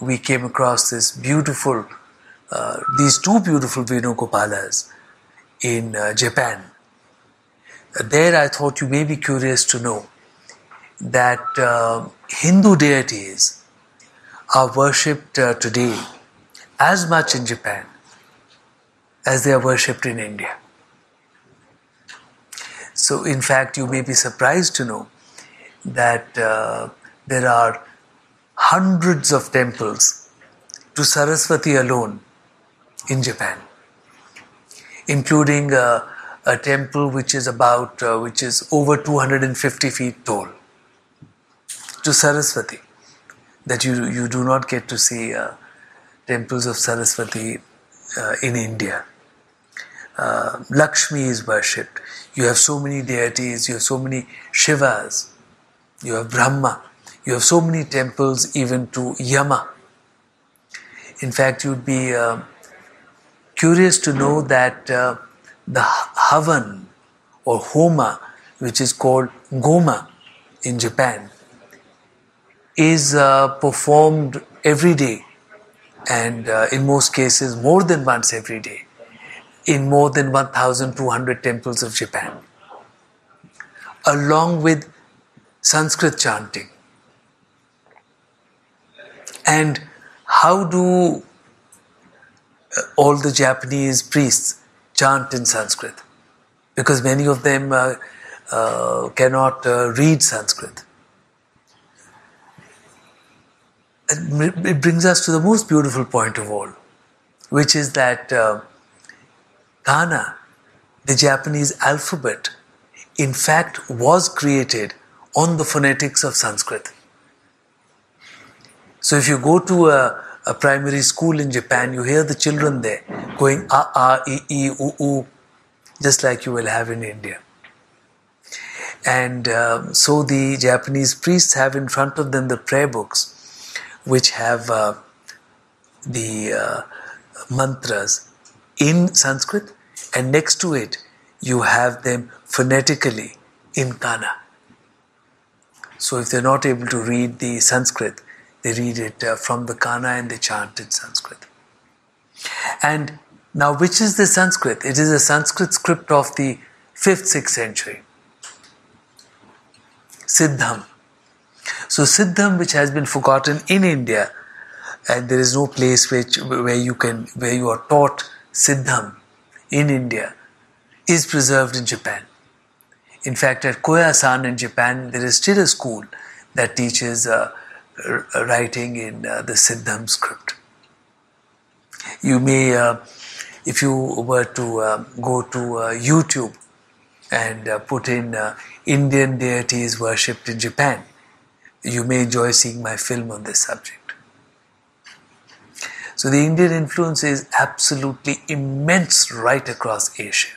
we came across this beautiful, uh, these two beautiful Venugopalas in uh, Japan. there, I thought you may be curious to know that uh, Hindu deities are worshipped uh, today as much in Japan as they are worshipped in India. So, in fact, you may be surprised to know that uh, there are hundreds of temples to Saraswati alone in Japan, including uh, a temple which is about uh, which is over 250 feet tall to Saraswati. That you you do not get to see uh, temples of Saraswati uh, in India. Uh, Lakshmi is worshipped. You have so many deities. You have so many Shivas. You have Brahma. You have so many temples even to Yama. In fact, you'd be uh, curious to know that uh, the Havan or Homa, which is called Goma in Japan, is uh, performed every day and uh, in most cases more than once every day in more than 1200 temples of Japan along with Sanskrit chanting and how do uh, all the Japanese priests chant in Sanskrit? Because many of them uh, uh, cannot uh, read Sanskrit. It brings us to the most beautiful point of all, which is that uh, Kana, the Japanese alphabet, in fact was created on the phonetics of Sanskrit. So if you go to a, a primary school in Japan, you hear the children there going a a e e u u, just like you will have in India. And um, so the Japanese priests have in front of them the prayer books, which have uh, the uh, mantras in Sanskrit, and next to it you have them phonetically in Kana. So if they're not able to read the Sanskrit, they read it uh, from the Kana and they chant in Sanskrit. And now, which is the Sanskrit? It is a Sanskrit script of the 5th, 6th century. Siddham. So, Siddham, which has been forgotten in India, and there is no place which, where you can where you are taught Siddham in India, is preserved in Japan. In fact, at Koyasan in Japan, there is still a school that teaches uh, writing in uh, the Siddham script. You may, uh, if you were to uh, go to uh, YouTube and uh, put in uh, Indian deities worshipped in Japan, you may enjoy seeing my film on this subject. So the Indian influence is absolutely immense right across Asia.